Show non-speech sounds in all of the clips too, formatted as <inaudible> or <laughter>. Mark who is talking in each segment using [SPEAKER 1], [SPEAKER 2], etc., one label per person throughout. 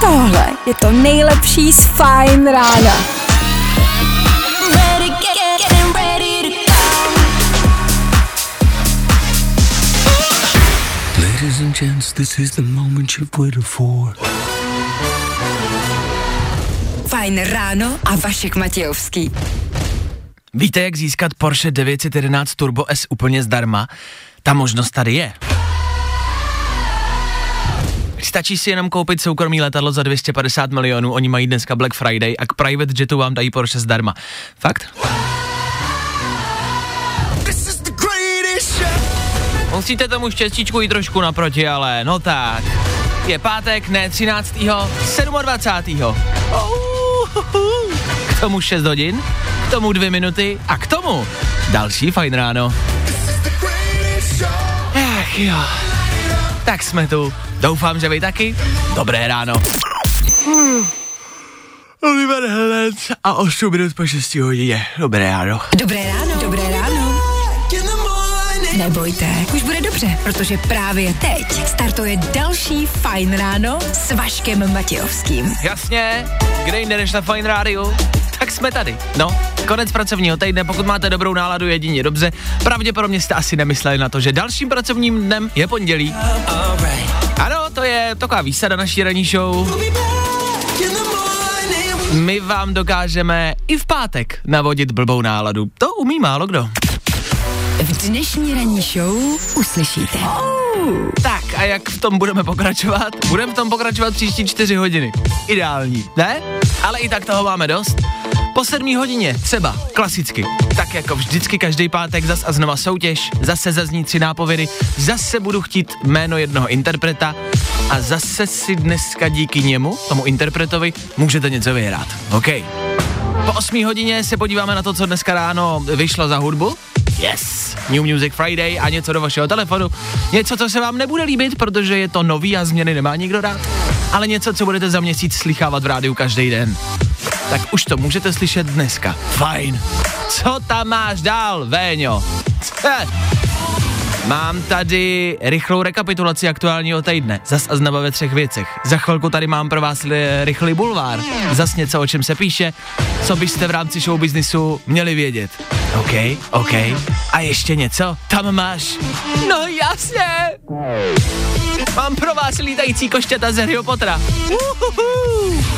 [SPEAKER 1] Tohle je to nejlepší z Fajn rána.
[SPEAKER 2] Ladies and gents, this is the moment you've waited for.
[SPEAKER 1] Fajn ráno a Vašek Matějovský.
[SPEAKER 3] Víte, jak získat Porsche 911 Turbo S úplně zdarma? Ta možnost tady je. Stačí si jenom koupit soukromý letadlo za 250 milionů, oni mají dneska Black Friday a k private jetu vám dají Porsche zdarma. Fakt? Musíte tomu štěstíčku i trošku naproti, ale no tak. Je pátek, ne 13. 27. K tomu 6 hodin, k tomu 2 minuty a k tomu další fajn ráno. Jo. Tak jsme tu. Doufám, že vy taky. Dobré ráno. Oliver Helenc a 8 minut po 6 hodině. Dobré ráno.
[SPEAKER 1] Dobré ráno. Dobré ráno. Nebojte, už bude dobře, protože právě teď startuje další Fajn ráno s Vaškem Matějovským.
[SPEAKER 3] Jasně, kde jinde než na Fine Radio, tak jsme tady. No, konec pracovního týdne, pokud máte dobrou náladu jedině dobře, pravděpodobně jste asi nemysleli na to, že dalším pracovním dnem je pondělí. Ano, to je taková výsada naší ranní show. My vám dokážeme i v pátek navodit blbou náladu. To umí málo kdo.
[SPEAKER 1] V dnešní ranní show uslyšíte.
[SPEAKER 3] Tak a jak v tom budeme pokračovat? Budeme v tom pokračovat příští čtyři hodiny. Ideální, ne? Ale i tak toho máme dost. Po sedmí hodině, třeba, klasicky, tak jako vždycky každý pátek zas a znova soutěž, zase zazní tři nápovědy, zase budu chtít jméno jednoho interpreta a zase si dneska díky němu, tomu interpretovi, můžete něco vyhrát. OK. Po 8 hodině se podíváme na to, co dneska ráno vyšlo za hudbu. Yes, New Music Friday a něco do vašeho telefonu. Něco, co se vám nebude líbit, protože je to nový a změny nemá nikdo rád. Ale něco, co budete za měsíc slychávat v rádiu každý den. Tak už to můžete slyšet dneska. Fajn. Co tam máš dál, Véňo? He. Mám tady rychlou rekapitulaci aktuálního týdne. Zas a znova ve třech věcech. Za chvilku tady mám pro vás li, rychlý bulvár. Zas něco, o čem se píše, co byste v rámci show businessu měli vědět. OK, OK. A ještě něco? Tam máš. No jasně. Mám pro vás lítající koštěta z Harryho Pottera. Uhuhu.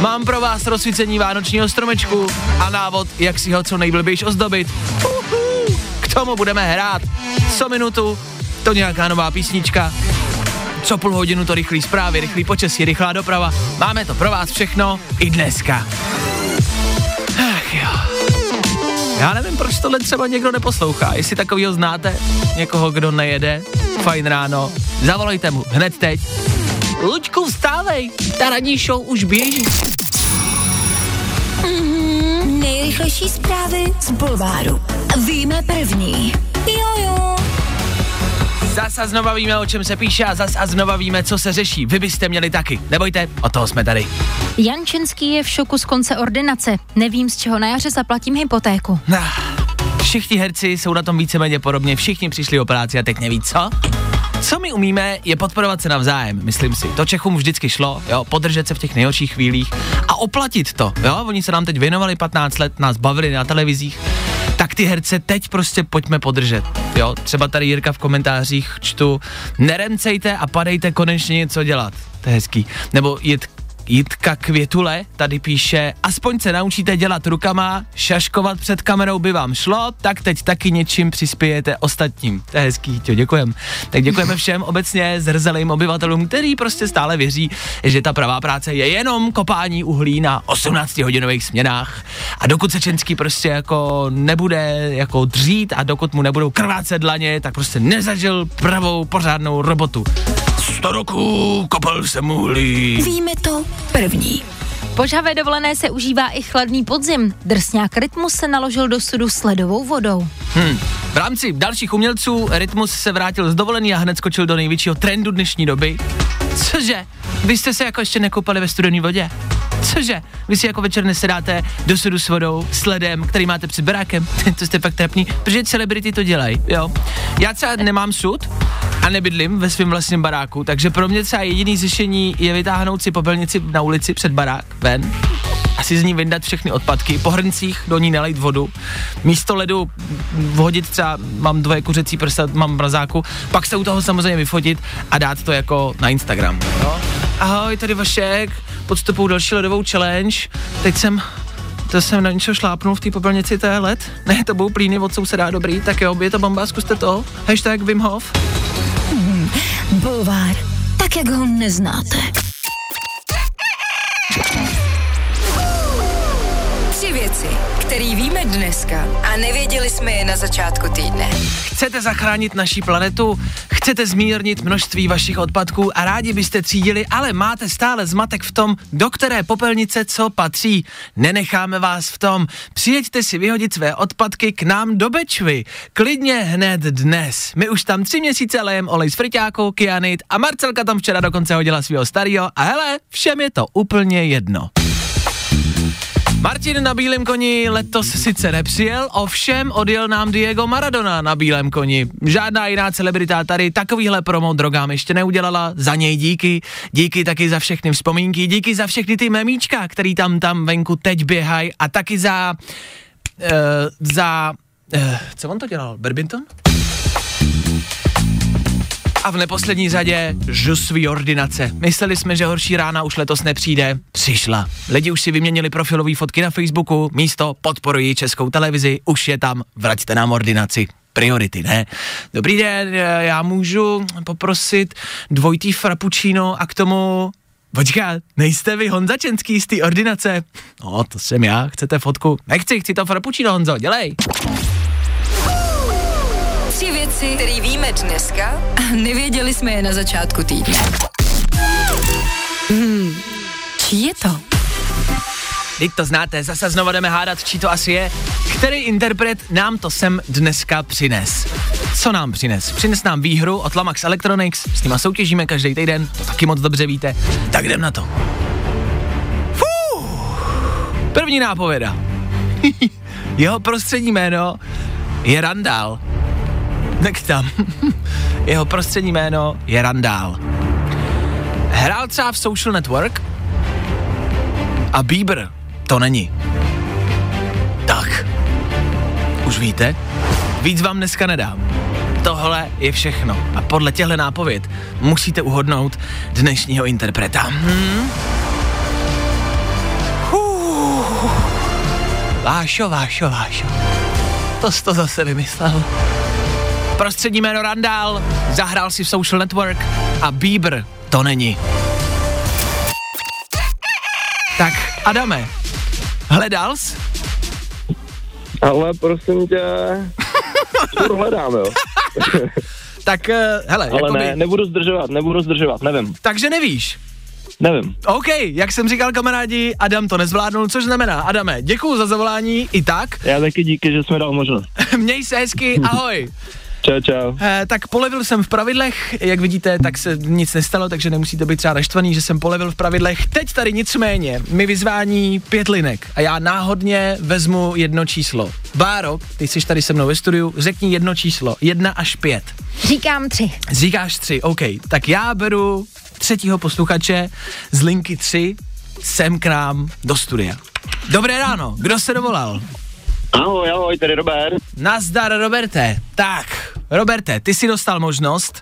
[SPEAKER 3] Mám pro vás rozsvícení vánočního stromečku a návod, jak si ho co nejblbějš ozdobit. Uhu. K tomu budeme hrát co minutu, to nějaká nová písnička, co půl hodinu to rychlý zprávy, rychlý počasí, rychlá doprava. Máme to pro vás všechno i dneska. Ach jo. Já nevím, proč tohle třeba někdo neposlouchá. Jestli takovýho znáte, někoho, kdo nejede, fajn ráno, zavolejte mu hned teď. Luďku, vstávej, ta ranní show už běží.
[SPEAKER 1] Nejrychlejší zprávy z Bulváru. Víme první. Jojo.
[SPEAKER 3] Zas a znova víme, o čem se píše a zas a znova víme, co se řeší. Vy byste měli taky. Nebojte, o toho jsme tady.
[SPEAKER 4] Jan Čenský je v šoku z konce ordinace. Nevím, z čeho na jaře zaplatím hypotéku.
[SPEAKER 3] Ah, Všichni herci jsou na tom víceméně podobně, všichni přišli o práci a teď neví co. Co my umíme, je podporovat se navzájem, myslím si. To Čechům vždycky šlo, jo, podržet se v těch nejhorších chvílích a oplatit to, jo. Oni se nám teď věnovali 15 let, nás bavili na televizích, tak ty herce teď prostě pojďme podržet, jo. Třeba tady Jirka v komentářích čtu, nerencejte a padejte konečně něco dělat. To je hezký. Nebo Jit, Jitka Květule tady píše, aspoň se naučíte dělat rukama, šaškovat před kamerou by vám šlo, tak teď taky něčím přispějete ostatním. To je hezký, Jiťo, děkujem. Tak děkujeme <laughs> všem obecně zrzelým obyvatelům, který prostě stále věří, že ta pravá práce je jenom kopání uhlí na 18 hodinových směnách. A dokud se Čenský prostě jako nebude jako dřít a dokud mu nebudou krvácet dlaně, tak prostě nezažil pravou pořádnou robotu. 100 roků kopal jsem uhlí.
[SPEAKER 1] Víme to první.
[SPEAKER 4] Po žhavé dovolené se užívá i chladný podzim. Drsňák Rytmus se naložil do sudu s ledovou vodou.
[SPEAKER 3] Hmm. V rámci dalších umělců Rytmus se vrátil z dovolený a hned skočil do největšího trendu dnešní doby. Cože? Vy jste se jako ještě nekoupali ve studené vodě? Cože? Vy si jako večer nesedáte do sudu s vodou, s ledem, který máte před barákem? <laughs> to jste fakt trapný, protože celebrity to dělají, jo. Já třeba nemám sud a nebydlím ve svém vlastním baráku, takže pro mě třeba jediný řešení je vytáhnout si popelnici na ulici před barák ven a si z ní vyndat všechny odpadky, po hrncích do ní nalejt vodu, místo ledu vhodit třeba, mám dvoje kuřecí prsa, mám mrazáku, pak se u toho samozřejmě vyfotit a dát to jako na Instagram. No. Ahoj, tady Vašek, podstupuju další ledovou challenge, teď jsem to jsem na něco šlápnul v té popelnici, to je led. Ne, to budou plíny od souseda, dobrý, tak jo, je to bomba, zkuste to. Hashtag Wim Hof.
[SPEAKER 1] Bulvár, tak jak ho neznáte. Které víme dneska a nevěděli jsme je na začátku týdne.
[SPEAKER 3] Chcete zachránit naší planetu, chcete zmírnit množství vašich odpadků a rádi byste třídili, ale máte stále zmatek v tom, do které popelnice co patří. Nenecháme vás v tom. Přijeďte si vyhodit své odpadky k nám do Bečvy. Klidně hned dnes. My už tam tři měsíce lejem olej z friťáku, kyanit a Marcelka tam včera dokonce hodila svého starého a hele, všem je to úplně jedno. Martin na bílém koni letos sice nepřijel, ovšem odjel nám Diego Maradona na bílém koni. Žádná jiná celebrita tady takovýhle promo drogám ještě neudělala, za něj díky, díky taky za všechny vzpomínky, díky za všechny ty memíčka, který tam tam venku teď běhají. A taky za, uh, za, uh, co on to dělal, badminton? A v neposlední řadě žusví ordinace. Mysleli jsme, že horší rána už letos nepřijde. Přišla. Lidi už si vyměnili profilové fotky na Facebooku, místo podporují českou televizi, už je tam, vraťte nám ordinaci. Priority, ne? Dobrý den, já můžu poprosit dvojitý frappuccino a k tomu Počkat, nejste vy Honza Čenský z té ordinace? No, to jsem já, chcete fotku? Nechci, chci to frappuccino, Honzo, dělej.
[SPEAKER 1] Věci, které víme dneska a nevěděli jsme je na začátku týdne. Hmm, čí je to?
[SPEAKER 3] Teď to znáte, zase znova jdeme hádat, čí to asi je. Který interpret nám to sem dneska přines? Co nám přines? Přines nám výhru od Lamax Electronics, s nima soutěžíme každý týden, to taky moc dobře víte. Tak jdem na to. Fuh. První nápověda. <laughs> Jeho prostřední jméno je Randall. Tak tam. <laughs> Jeho prostřední jméno je Randall. Hrál třeba v Social Network a Bieber to není. Tak. Už víte? Víc vám dneska nedám. Tohle je všechno. A podle těchto nápověd musíte uhodnout dnešního interpreta. Hmm? Vášo, Vášo, Vášo. To jsi to zase vymyslel. Prostřední jméno Randall, zahrál si v Social Network a Bieber to není. Tak, Adame, hledal jsi?
[SPEAKER 5] Ale prosím tě, <laughs> hledám, jo. <laughs>
[SPEAKER 3] Tak, uh, hele,
[SPEAKER 5] Ale
[SPEAKER 3] jakoby,
[SPEAKER 5] ne, nebudu zdržovat, nebudu zdržovat, nevím,
[SPEAKER 3] takže nevíš.
[SPEAKER 5] nevím.
[SPEAKER 3] OK, jak jsem říkal kamarádi, Adam to nezvládnul, což znamená, Adame, děkuju za zavolání i tak.
[SPEAKER 5] Já taky díky, že jsi mi dal možnost. <laughs>
[SPEAKER 3] Měj se hezky, ahoj.
[SPEAKER 5] Čau, čau.
[SPEAKER 3] Eh, tak polevil jsem v pravidlech, jak vidíte, tak se nic nestalo, takže nemusíte být třeba naštvaný, že jsem polevil v pravidlech. Teď tady nicméně mi vyzvání pět linek a já náhodně vezmu jedno číslo. Báro, ty jsi tady se mnou ve studiu, řekni jedno číslo, jedna až pět.
[SPEAKER 4] Říkám tři.
[SPEAKER 3] Říkáš tři, OK. Tak já beru třetího posluchače z linky tři sem k nám do studia. Dobré ráno, kdo se dovolal?
[SPEAKER 5] Ahoj, ahoj, tady Robert.
[SPEAKER 3] Nazdar, Roberte. Tak, Roberte, ty si dostal možnost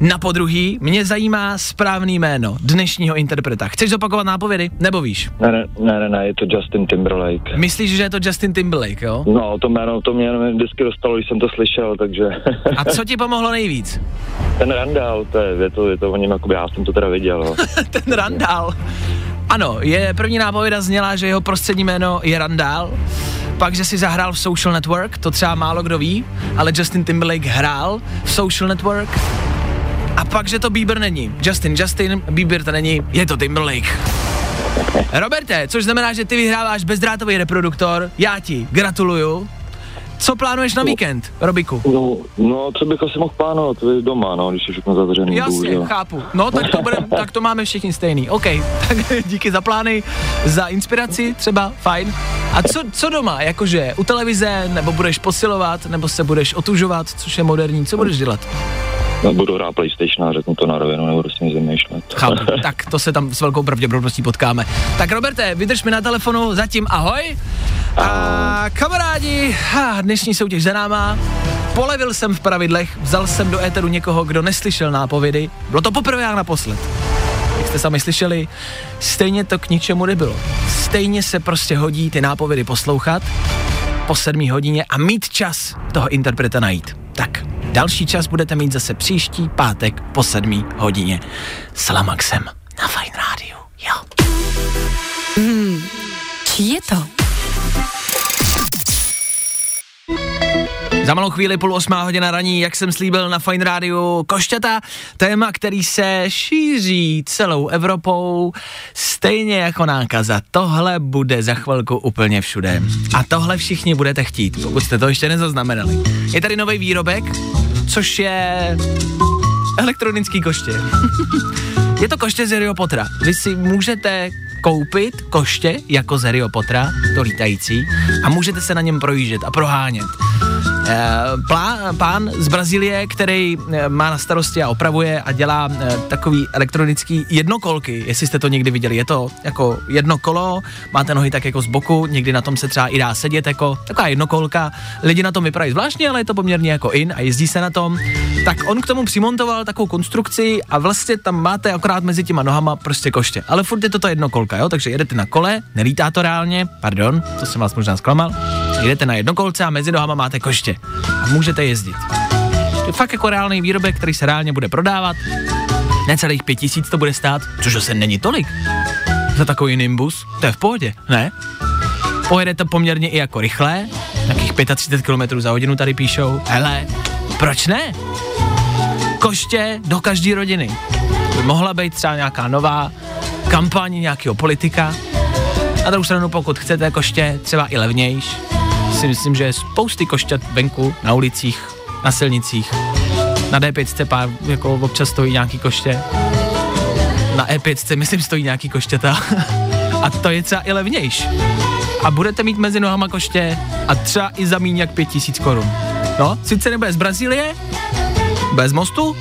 [SPEAKER 3] na podruhý. Mě zajímá správný jméno dnešního interpreta. Chceš zopakovat nápovědy, nebo víš?
[SPEAKER 5] Ne, ne, ne, ne, je to Justin Timberlake.
[SPEAKER 3] Myslíš, že je to Justin Timberlake, jo?
[SPEAKER 5] No, to jméno, to mě jenom vždycky dostalo, když jsem to slyšel, takže...
[SPEAKER 3] A co ti pomohlo nejvíc? <laughs>
[SPEAKER 5] Ten Randall, to je, je to, je to o něm, jakoby já jsem to teda viděl, jo. <laughs>
[SPEAKER 3] Ten Randall. Ano, je první nápověda zněla, že jeho prostřední jméno je Randall. Pak, že si zahrál v Social Network, to třeba málo kdo ví, ale Justin Timberlake hrál v Social Network. A pak, že to Bieber není. Justin, Justin, Bieber to není, je to Timberlake. Roberte, což znamená, že ty vyhráváš bezdrátový reproduktor, já ti gratuluju. Co plánuješ na víkend, Robiku?
[SPEAKER 5] No, no, co bych asi mohl plánovat, doma, no, když je všechno zavřený,
[SPEAKER 3] Jasně,
[SPEAKER 5] bohužel.
[SPEAKER 3] chápu. No, tak to, budem, tak to máme všichni stejný. OK, <laughs> tak díky za plány, za inspiraci třeba, fajn. A co, co doma, jakože u televize, nebo budeš posilovat, nebo se budeš otužovat, což je moderní, co budeš dělat?
[SPEAKER 5] No, budu hrát PlayStation a řeknu to na rovinu, nebudu s tím zamýšlet.
[SPEAKER 3] Chápu, <laughs> tak to se tam s velkou pravděpodobností potkáme. Tak Roberte, vydrž mi na telefonu, zatím ahoj. A kamarádi, dnešní soutěž za náma. Polevil jsem v pravidlech, vzal jsem do éteru někoho, kdo neslyšel nápovědy. Bylo to poprvé a naposled. Jak jste sami slyšeli, stejně to k ničemu nebylo. Stejně se prostě hodí ty nápovědy poslouchat po sedmí hodině a mít čas toho interpreta najít. Tak, další čas budete mít zase příští pátek po sedmí hodině s Lamaxem na Fine Radio. Jo.
[SPEAKER 1] Čí je to?
[SPEAKER 3] Za malou chvíli půl osmá hodina raní, jak jsem slíbil na Fine Radio, košťata, téma, který se šíří celou Evropou, stejně jako nákaza. Tohle bude za chvilku úplně všude. A tohle všichni budete chtít, pokud jste to ještě nezaznamenali. Je tady nový výrobek, což je elektronický koště. <laughs> je to koště z Harryho Pottera. Vy si můžete koupit koště jako z Harryho Pottera, to lítající, a můžete se na něm projíždět a prohánět. Eh, Plá, pán z Brazílie, který eh, má na starosti a opravuje a dělá eh, takový elektronický jednokolky, jestli jste to někdy viděli, je to jako jedno kolo, máte nohy tak jako z boku, někdy na tom se třeba i dá sedět jako taková jednokolka, lidi na tom vypadají zvláštně, ale je to poměrně jako in a jezdí se na tom, tak on k tomu přimontoval takovou konstrukci a vlastně tam máte akorát mezi těma nohama prostě koště, ale furt je to ta jednokolka, jo, takže jedete na kole, nelítá to reálně, pardon, to jsem vás možná zklamal, jedete na jednokolce a mezi nohama máte koště a můžete jezdit. To je fakt jako reálný výrobek, který se reálně bude prodávat. Necelých pět tisíc to bude stát, což se není tolik. Za takový Nimbus, to je v pohodě, ne? Pojede to poměrně i jako rychle, nějakých 35 km za hodinu tady píšou. Hele, proč ne? Koště do každé rodiny. By mohla být třeba nějaká nová kampaň nějakého politika. A druhou stranu, pokud chcete koště třeba i levnějš, si myslím, že je spousty košťat venku, na ulicích, na silnicích. Na D5 pár, jako občas stojí nějaký koště. Na E5 myslím stojí nějaký koštěta. <laughs> A to je třeba i levnějš. A budete mít mezi nohama koště a třeba i za míň jak pět tisíc korun. No, sice nebude z Brazílie, bez mostu,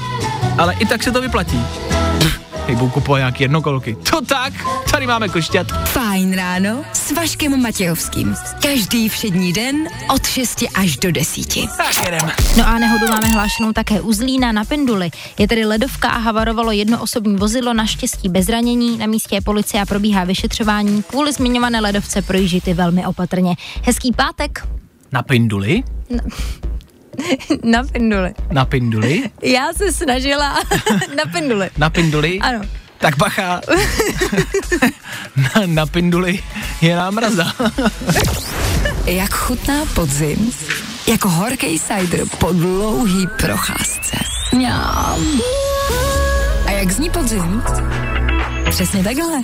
[SPEAKER 3] ale i tak se to vyplatí. Budu kupovat nějaký jednokolky. To tak, tady máme košťat.
[SPEAKER 1] Fajn ráno s Vaškem Matějovským. Každý všední den od 6 až do 10.
[SPEAKER 3] Tak jedem.
[SPEAKER 4] No a nehodu máme hlášenou také u Zlína na Penduli. Je tedy ledovka a havarovalo jedno osobní vozidlo, naštěstí bez zranění. Na místě je policie a probíhá vyšetřování. Kvůli zmiňované ledovce projíždějte velmi opatrně. Hezký pátek
[SPEAKER 3] Na pinduli? <laughs>
[SPEAKER 4] na Penduli.
[SPEAKER 3] Na pinduli?
[SPEAKER 4] Já se snažila <laughs> na Penduli.
[SPEAKER 3] Na pinduli?
[SPEAKER 4] Ano.
[SPEAKER 3] Tak bacha. na, na pinduli je námraza. <laughs>
[SPEAKER 1] Jak chutná podzim? Jako horký cider po dlouhý procházce. Mňam. A jak zní podzim? Přesně takhle.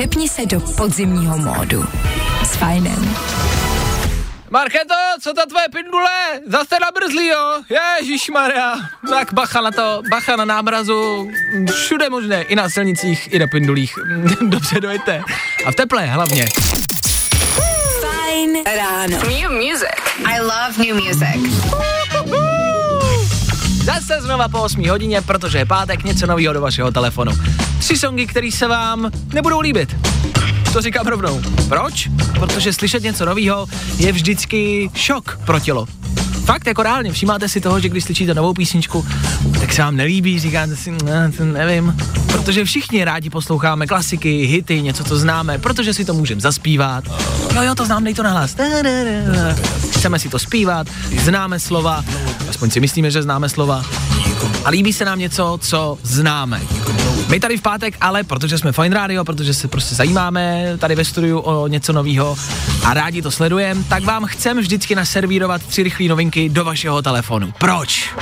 [SPEAKER 1] Přepni se do podzimního módu. S fajnem.
[SPEAKER 3] Marketo, co ta tvoje pindule? Zase nabrzlý, jo? Ježíš Maria. Tak bacha na to, bacha na námrazu. Všude možné, i na silnicích, i na pindulích. <laughs> Dobře dojete. A v teple hlavně.
[SPEAKER 1] Fajn ráno. New music. I love new music.
[SPEAKER 3] Zase znova po 8 hodině, protože je pátek, něco nového do vašeho telefonu. Tři songy, které se vám nebudou líbit. To říkám rovnou. Proč? Protože slyšet něco nového je vždycky šok pro tělo. Fakt, jako reálně, všímáte si toho, že když slyšíte novou písničku, tak se vám nelíbí, říkáte si, ne, nevím. Protože všichni rádi posloucháme klasiky, hity, něco, co známe, protože si to můžeme zaspívat. Jo, jo, to znám, dej to na hlas. Chceme si to zpívat, známe slova, aspoň si myslíme, že známe slova. a líbí se nám něco, co známe. My tady v pátek, ale protože jsme Fine Radio, protože se prostě zajímáme tady ve studiu o něco nového a rádi to sledujeme, tak vám chcem vždycky naservírovat tři rychlé novinky do vašeho telefonu. Proč?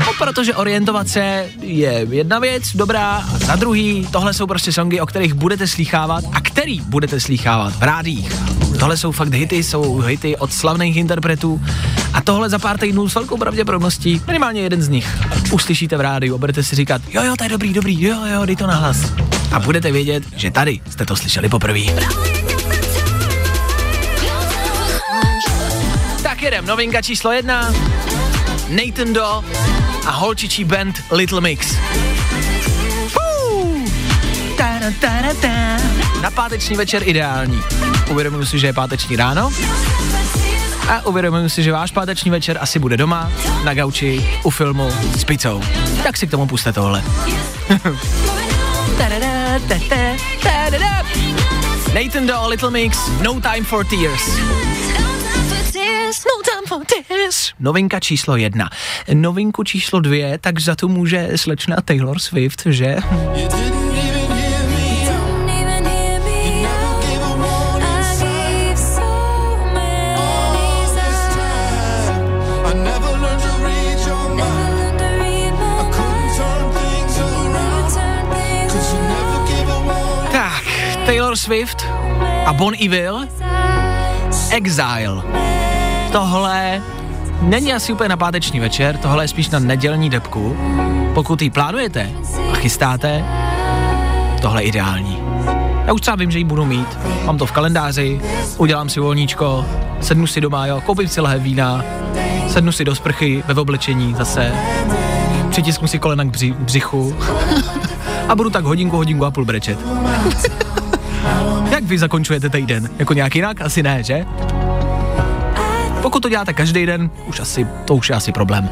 [SPEAKER 3] No, protože orientovat se je jedna věc, dobrá, a za druhý, tohle jsou prostě songy, o kterých budete slýchávat a který budete slýchávat v rádích. Tohle jsou fakt hity, jsou hity od slavných interpretů a tohle za pár týdnů s velkou pravděpodobností, minimálně jeden z nich, uslyšíte v rádiu a budete si říkat, jo jo, to je dobrý, dobrý, jo jo, dej to na hlas. A budete vědět, že tady jste to slyšeli poprvé. Tak jedem, novinka číslo jedna, Nathan Do a holčičí band Little Mix. Ta-da, ta-da, ta. Na páteční večer ideální. Uvědomuji si, že je páteční ráno a uvědomuji si, že váš páteční večer asi bude doma, na gauči, u filmu, s pizzou. Tak si k tomu puste tohle. <laughs> Nathan Do, Little Mix, No Time for Tears. No time for tears. Novinka číslo jedna. Novinku číslo dvě, tak za to může slečna Taylor Swift, že? Taylor Swift a Bon Evil, Exile. Tohle není asi úplně na páteční večer, tohle je spíš na nedělní debku. Pokud ji plánujete a chystáte, tohle je ideální. Já už třeba vím, že ji budu mít, mám to v kalendáři, udělám si volníčko, sednu si doma, jo, koupím si lehe vína, sednu si do sprchy ve oblečení zase, přitisknu si kolena k bři- břichu <laughs> a budu tak hodinku, hodinku a půl brečet. Vy zakončujete týden? Jako nějak jinak? Asi ne, že? Pokud to děláte každý den, už asi, to už je asi problém.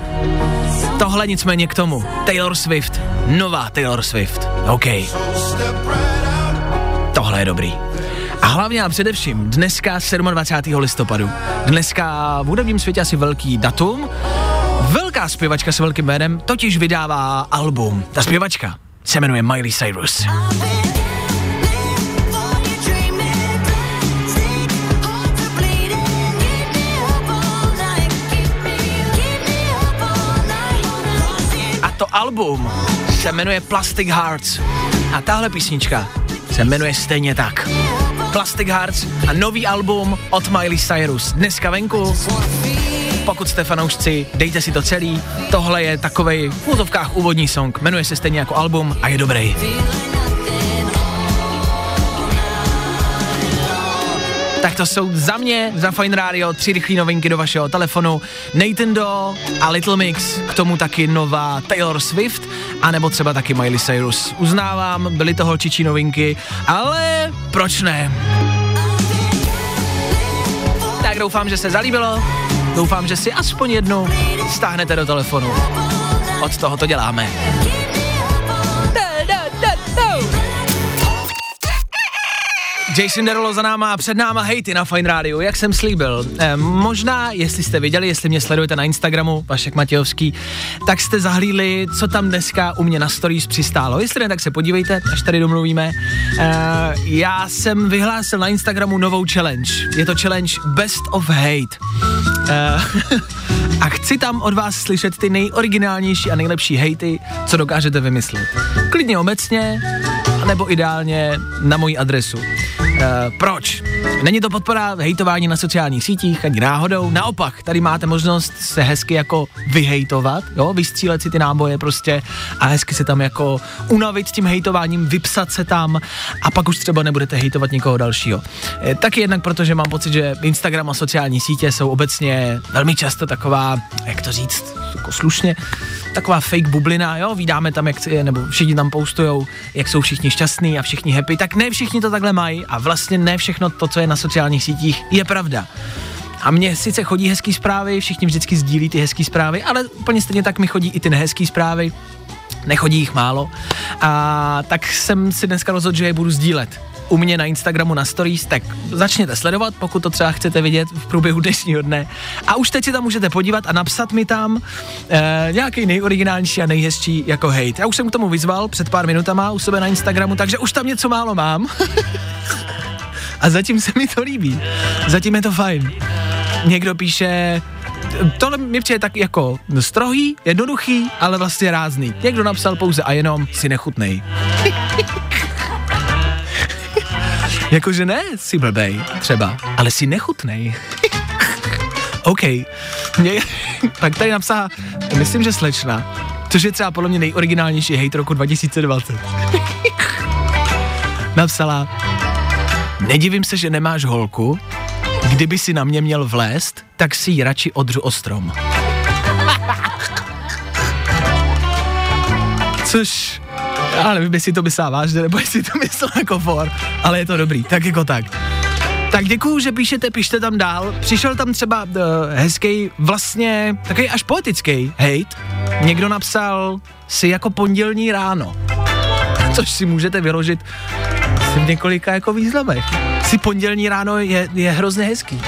[SPEAKER 3] Tohle nicméně k tomu. Taylor Swift. Nová Taylor Swift. OK. Tohle je dobrý. A hlavně a především dneska 27. listopadu. Dneska v hudebním světě asi velký datum. Velká zpěvačka s velkým jménem totiž vydává album. Ta zpěvačka se jmenuje Miley Cyrus. Album se jmenuje Plastic Hearts. A tahle písnička se jmenuje stejně tak. Plastic Hearts a nový album od Miley Cyrus. Dneska venku. Pokud jste fanoušci, dejte si to celý. Tohle je takovej v úvodní song. Jmenuje se stejně jako album a je dobrý. Tak to jsou za mě, za Fine Radio, tři rychlé novinky do vašeho telefonu. Nathan Do a Little Mix, k tomu taky nová Taylor Swift, anebo třeba taky Miley Cyrus. Uznávám, byly to holčičí novinky, ale proč ne? Tak doufám, že se zalíbilo, doufám, že si aspoň jednu stáhnete do telefonu. Od toho to děláme. Jason Derulo za náma a před náma hejty na Fine Radio, jak jsem slíbil. Eh, možná, jestli jste viděli, jestli mě sledujete na Instagramu, Vašek Matějovský, tak jste zahlídli, co tam dneska u mě na stories přistálo. Jestli ne, tak se podívejte, až tady domluvíme. Eh, já jsem vyhlásil na Instagramu novou challenge. Je to challenge Best of Hate. Eh, <laughs> a chci tam od vás slyšet ty nejoriginálnější a nejlepší hejty, co dokážete vymyslet. Klidně obecně, nebo ideálně na moji adresu. Uh, proč? Není to podpora hejtování na sociálních sítích ani náhodou, naopak, tady máte možnost se hezky jako vyhejtovat, jo, vystřílet si ty náboje prostě a hezky se tam jako unavit tím hejtováním, vypsat se tam a pak už třeba nebudete hejtovat nikoho dalšího. E, taky jednak protože mám pocit, že Instagram a sociální sítě jsou obecně velmi často taková, jak to říct, jako slušně, taková fake bublina, jo, vydáme tam, jak, nebo všichni tam postujou, jak jsou všichni šťastní a všichni happy, tak ne všichni to takhle mají a vlastně ne všechno to, co je na sociálních sítích, je pravda. A mně sice chodí hezký zprávy, všichni vždycky sdílí ty hezký zprávy, ale úplně stejně tak mi chodí i ty nehezký zprávy, nechodí jich málo. A tak jsem si dneska rozhodl, že je budu sdílet. U mě na Instagramu na stories, tak začněte sledovat, pokud to třeba chcete vidět v průběhu dnešního dne. A už teď si tam můžete podívat a napsat mi tam eh, nějaký nejoriginálnější a nejhezčí jako hate. Já už jsem k tomu vyzval před pár minutama u sebe na Instagramu, takže už tam něco málo mám. <laughs> a zatím se mi to líbí. Zatím je to fajn. Někdo píše, tohle mi přijde tak jako strohý, jednoduchý, ale vlastně rázný. Někdo napsal pouze a jenom si nechutnej. <laughs> Jakože ne, si blbej, třeba, ale si nechutnej. <laughs> OK. Mě, <laughs> tak tady napsala, myslím, že slečna, což je třeba podle mě nejoriginálnější hate roku 2020. napsala, nedivím se, že nemáš holku, kdyby si na mě měl vlézt, tak si ji radši odřu o strom. Což, já nevím, jestli to myslela vážně, nebo jestli to myslel jako for, ale je to dobrý, tak jako tak. Tak děkuju, že píšete, pište tam dál. Přišel tam třeba uh, hezký, vlastně takový až poetický hate. Někdo napsal si jako pondělní ráno, <laughs> což si můžete vyložit v několika jako významech. Si pondělní ráno je, je hrozně hezký.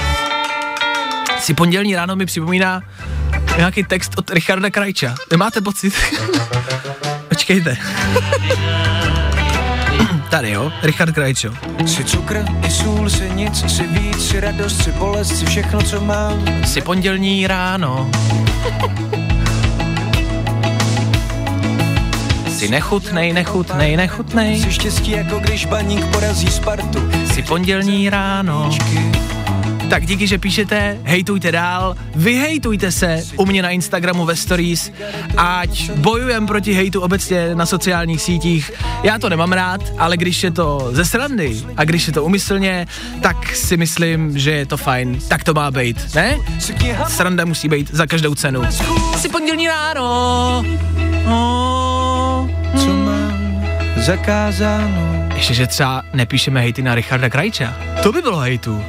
[SPEAKER 3] Si pondělní ráno mi připomíná nějaký text od Richarda Krajča. Nemáte pocit? <laughs> Počkejte. Tady jo, Richard Krajčo.
[SPEAKER 6] Si cukr, i sůl, si nic, si víc, si radost, si bolest, si všechno, co mám.
[SPEAKER 3] Si pondělní ráno. Si nechutnej, nechutnej, nechutnej.
[SPEAKER 6] Si štěstí, jako když baník porazí Spartu.
[SPEAKER 3] Si pondělní ráno. Tak díky, že píšete, hejtujte dál, vyhejtujte se u mě na Instagramu ve stories, ať bojujem proti hejtu obecně na sociálních sítích. Já to nemám rád, ale když je to ze srandy a když je to umyslně, tak si myslím, že je to fajn. Tak to má být, ne? Sranda musí být za každou cenu. Si pondělní ráno. Oh.
[SPEAKER 6] co mám zakázáno.
[SPEAKER 3] Ještě, že třeba nepíšeme hejty na Richarda Krajča. To by bylo hejtu.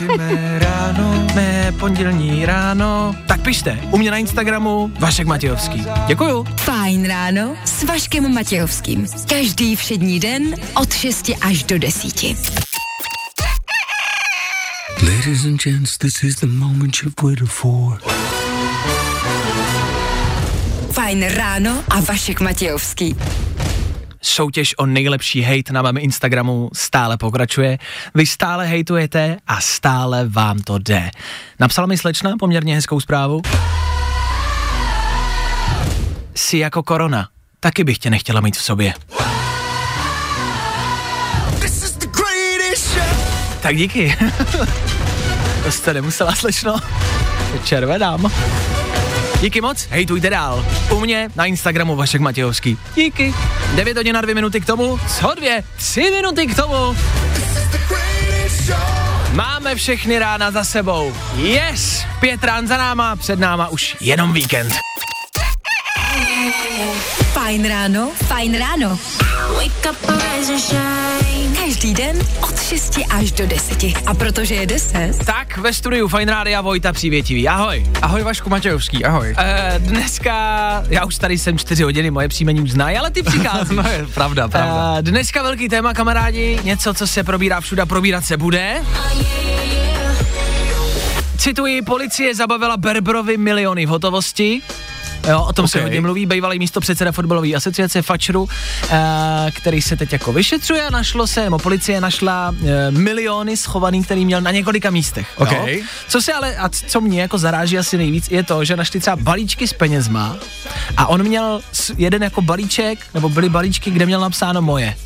[SPEAKER 6] Mé ráno,
[SPEAKER 3] Mé pondělní ráno. Tak pište, u mě na Instagramu Vašek Matějovský. Děkuju.
[SPEAKER 1] Fajn ráno s Vaškem Matějovským. Každý všední den od 6 až do 10.
[SPEAKER 2] Ladies and gents, this is the moment you've waited for.
[SPEAKER 1] Fajn ráno a Vašek Matějovský.
[SPEAKER 3] Soutěž o nejlepší hejt na mém Instagramu stále pokračuje. Vy stále hejtujete a stále vám to jde. Napsala mi slečna poměrně hezkou zprávu. Jsi jako korona. Taky bych tě nechtěla mít v sobě. Tak díky. <laughs> to jste nemusela, slečno. Červenám. Díky moc, hejtujte dál. U mě na Instagramu Vašek Matějovský. Díky. 9 hodin na 2 minuty k tomu. Co dvě? 3 minuty k tomu. Máme všechny rána za sebou. Yes! Pět rán za náma, před náma už jenom víkend.
[SPEAKER 1] Fajn ráno, fajn ráno.
[SPEAKER 7] Wake up, rise and shine.
[SPEAKER 1] Každý den od 6 až do 10. A protože je 10,
[SPEAKER 3] Tak ve studiu Fine Rádia Vojta Přívětivý. Ahoj.
[SPEAKER 8] Ahoj Vašku Matějovský, ahoj.
[SPEAKER 3] E, dneska, já už tady jsem 4 hodiny, moje příjmení už znají, ale ty přicházíš. <laughs>
[SPEAKER 8] No je pravda, pravda.
[SPEAKER 3] E, dneska velký téma, kamarádi, něco, co se probírá všude a probírat se bude. Cituji, policie zabavila Berbrovi miliony v hotovosti. Jo, o tom okay. se hodně mluví, bývalý místo předseda fotbalové asociace Fačru, e, který se teď jako vyšetřuje našlo se, nebo policie našla e, miliony schovaný, který měl na několika místech.
[SPEAKER 8] Ok.
[SPEAKER 3] Jo? Co se ale, a co mě jako zaráží asi nejvíc, je to, že našli třeba balíčky s penězma a on měl jeden jako balíček, nebo byly balíčky, kde měl napsáno moje.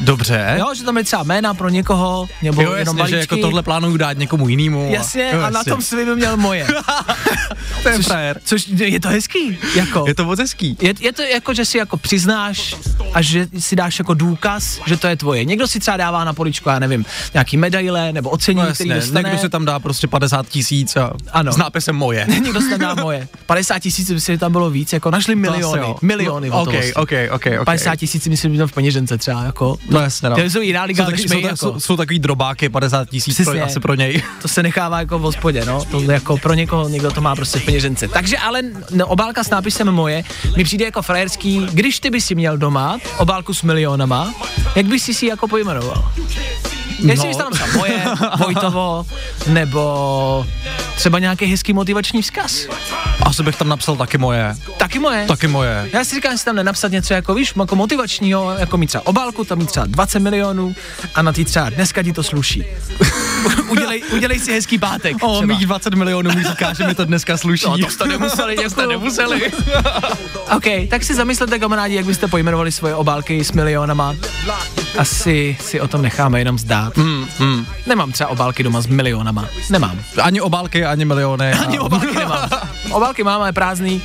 [SPEAKER 8] Dobře.
[SPEAKER 3] Jo, že tam byly třeba jména pro někoho, nebo
[SPEAKER 8] jo
[SPEAKER 3] jenom
[SPEAKER 8] jasně,
[SPEAKER 3] balíčky.
[SPEAKER 8] že jako tohle plánuju dát někomu jinému.
[SPEAKER 3] Jasně,
[SPEAKER 8] jo,
[SPEAKER 3] a na
[SPEAKER 8] jasně.
[SPEAKER 3] tom svým měl moje. <laughs>
[SPEAKER 8] to je
[SPEAKER 3] což,
[SPEAKER 8] frajer.
[SPEAKER 3] což je to hezký, jako.
[SPEAKER 8] Je to moc hezký.
[SPEAKER 3] Je, je to jako, že si jako přiznáš a že si dáš jako důkaz, že to je tvoje. Někdo si třeba dává na poličku, já nevím, nějaký medaile nebo ocenění,
[SPEAKER 8] No
[SPEAKER 3] který
[SPEAKER 8] jasně,
[SPEAKER 3] dostane.
[SPEAKER 8] někdo si tam dá prostě 50 tisíc a
[SPEAKER 3] Ano.
[SPEAKER 8] s nápisem moje. <laughs>
[SPEAKER 3] Někdo si tam dá moje. 50 tisíc, myslím, že tam bylo víc, jako našli miliony, miliony
[SPEAKER 8] No,
[SPEAKER 3] hotovosti.
[SPEAKER 8] OK, OK, OK, OK.
[SPEAKER 3] 50 tisíc, myslím, že tam v peněžence třeba, jako
[SPEAKER 8] No jasně, no.
[SPEAKER 3] To jsou jiná liga
[SPEAKER 8] jsou,
[SPEAKER 3] než
[SPEAKER 8] taky,
[SPEAKER 3] my,
[SPEAKER 8] jsou,
[SPEAKER 3] jako.
[SPEAKER 8] jsou, jsou takový drobáky 50 tisíc pro, asi pro něj.
[SPEAKER 3] To se nechává jako v hospodě, no. To jako pro někoho, někdo to má prostě v peněžence. Takže ale no, obálka s nápisem moje mi přijde jako frajerský, když ty bys si měl doma obálku s milionama, jak bys si si ji jako pojmenoval? Jestli
[SPEAKER 8] No.
[SPEAKER 3] tam napsal moje, Vojtovo, nebo třeba nějaký hezký motivační vzkaz.
[SPEAKER 8] Asi bych tam napsal taky moje.
[SPEAKER 3] Taky moje.
[SPEAKER 8] Taky moje.
[SPEAKER 3] Já si říkám, jestli tam nenapsat něco jako, víš, jako motivačního, jako mít třeba obálku, tam mít třeba 20 milionů a na ty třeba dneska ti to sluší. <laughs> udělej, udělej si hezký pátek.
[SPEAKER 8] O,
[SPEAKER 3] třeba.
[SPEAKER 8] mých 20 milionů mi říká, že mi to dneska sluší.
[SPEAKER 3] No, to jste nemuseli, <laughs> to jste nemuseli. <laughs> OK, tak si zamyslete, kamarádi, jak byste pojmenovali svoje obálky s milionama. Asi si o tom necháme jenom zdát.
[SPEAKER 8] Hmm, hmm.
[SPEAKER 3] Nemám třeba obálky doma s milionama. Nemám.
[SPEAKER 8] Ani obálky, ani miliony.
[SPEAKER 3] Ani
[SPEAKER 8] a-
[SPEAKER 3] obálky nemám. Obálky mám, ale prázdný.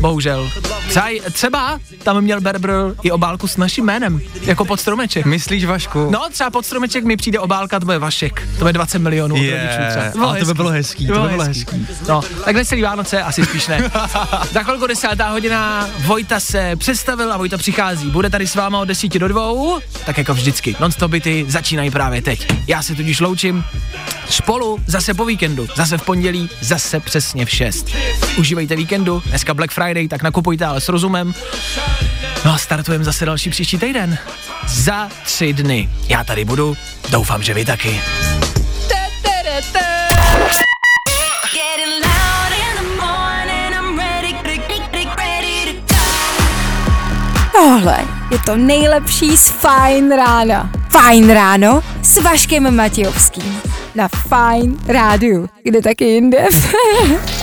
[SPEAKER 3] Bohužel. Třeba, třeba tam měl Berbr i obálku s naším jménem, jako pod stromeček.
[SPEAKER 8] Myslíš, Vašku?
[SPEAKER 3] No, třeba pod stromeček mi přijde obálka, to bude Vašek. To bude 20 milionů od
[SPEAKER 8] Je,
[SPEAKER 3] rodičů třeba.
[SPEAKER 8] ale to by bylo hezký, to by bylo hezký.
[SPEAKER 3] No, takhle celý Vánoce asi spíš ne. <laughs> Za chvilku desátá hodina, Vojta se představil a Vojta přichází. Bude tady s váma od 10 do 2, tak jako vždycky. Non-stop byty začínají právě teď. Já se tudíž loučím. Spolu zase po víkendu, zase v pondělí, zase přesně v 6. Užívejte víkendu, dneska Black Friday, tak nakupujte, ale s rozumem. No a startujeme zase další příští týden. Za tři dny. Já tady budu, doufám, že vy taky.
[SPEAKER 7] Getting loud in the morning, I'm ready, ready, ready, ready to
[SPEAKER 1] Tohle je to nejlepší z Fajn rána. Fajn ráno s Vaškem Matějovským. Na Fajn rádiu. Kde taky jinde? <laughs>